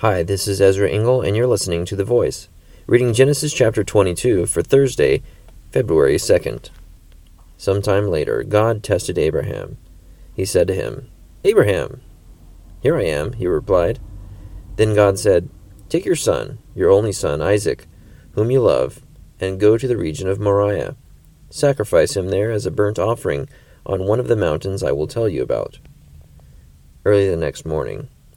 Hi, this is Ezra Engel, and you're listening to The Voice, reading Genesis chapter 22 for Thursday, February 2nd. Sometime later, God tested Abraham. He said to him, Abraham! Here I am, he replied. Then God said, Take your son, your only son, Isaac, whom you love, and go to the region of Moriah. Sacrifice him there as a burnt offering on one of the mountains I will tell you about. Early the next morning,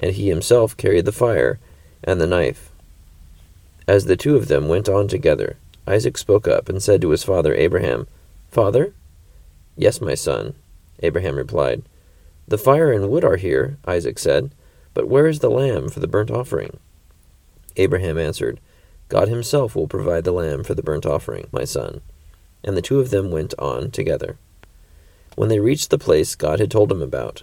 and he himself carried the fire and the knife. As the two of them went on together, Isaac spoke up and said to his father Abraham, Father? Yes, my son, Abraham replied. The fire and wood are here, Isaac said, but where is the lamb for the burnt offering? Abraham answered, God himself will provide the lamb for the burnt offering, my son. And the two of them went on together. When they reached the place God had told him about,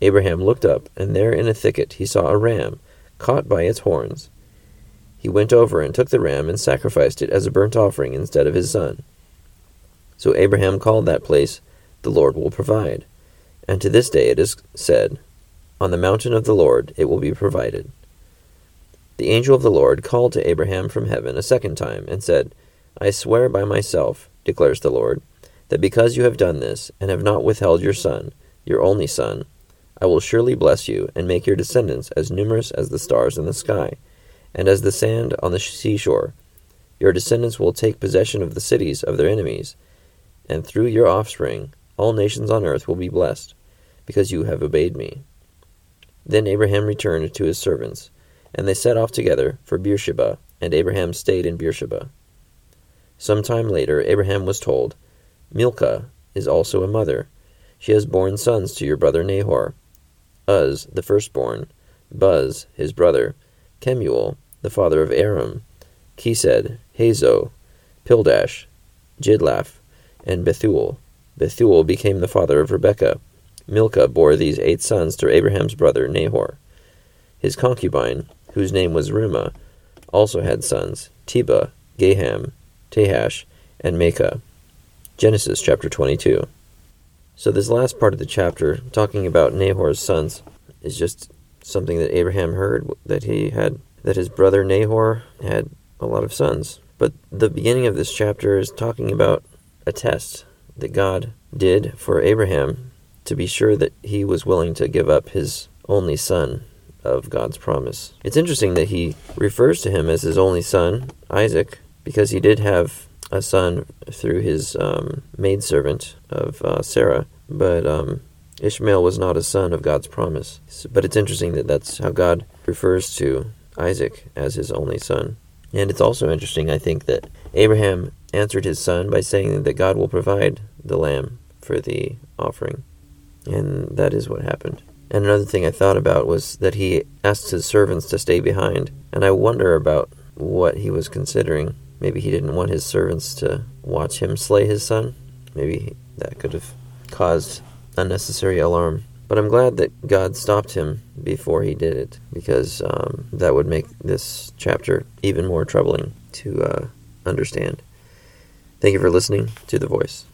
Abraham looked up, and there in a thicket he saw a ram, caught by its horns. He went over and took the ram and sacrificed it as a burnt offering instead of his son. So Abraham called that place, The Lord will provide. And to this day it is said, On the mountain of the Lord it will be provided. The angel of the Lord called to Abraham from heaven a second time, and said, I swear by myself, declares the Lord, that because you have done this, and have not withheld your son, your only son, I will surely bless you, and make your descendants as numerous as the stars in the sky, and as the sand on the seashore. Your descendants will take possession of the cities of their enemies, and through your offspring all nations on earth will be blessed, because you have obeyed me. Then Abraham returned to his servants, and they set off together for Beersheba, and Abraham stayed in Beersheba. Some time later, Abraham was told, Milcah is also a mother. She has borne sons to your brother Nahor. Uz, the firstborn, Buz, his brother, Kemuel, the father of Aram, Kesed, Hazo, Pildash, Jidlaph, and Bethuel. Bethuel became the father of Rebekah. Milcah bore these eight sons to Abraham's brother Nahor. His concubine, whose name was Reumah, also had sons, Tebah, Gaham, Tahash, and Maacah. Genesis chapter 22. So, this last part of the chapter, talking about Nahor's sons, is just something that Abraham heard that he had, that his brother Nahor had a lot of sons. But the beginning of this chapter is talking about a test that God did for Abraham to be sure that he was willing to give up his only son of God's promise. It's interesting that he refers to him as his only son, Isaac, because he did have a son through his um, maidservant of uh, Sarah, but um, Ishmael was not a son of God's promise. But it's interesting that that's how God refers to Isaac as his only son. And it's also interesting, I think, that Abraham answered his son by saying that God will provide the lamb for the offering. And that is what happened. And another thing I thought about was that he asked his servants to stay behind. And I wonder about what he was considering Maybe he didn't want his servants to watch him slay his son. Maybe that could have caused unnecessary alarm. But I'm glad that God stopped him before he did it, because um, that would make this chapter even more troubling to uh, understand. Thank you for listening to The Voice.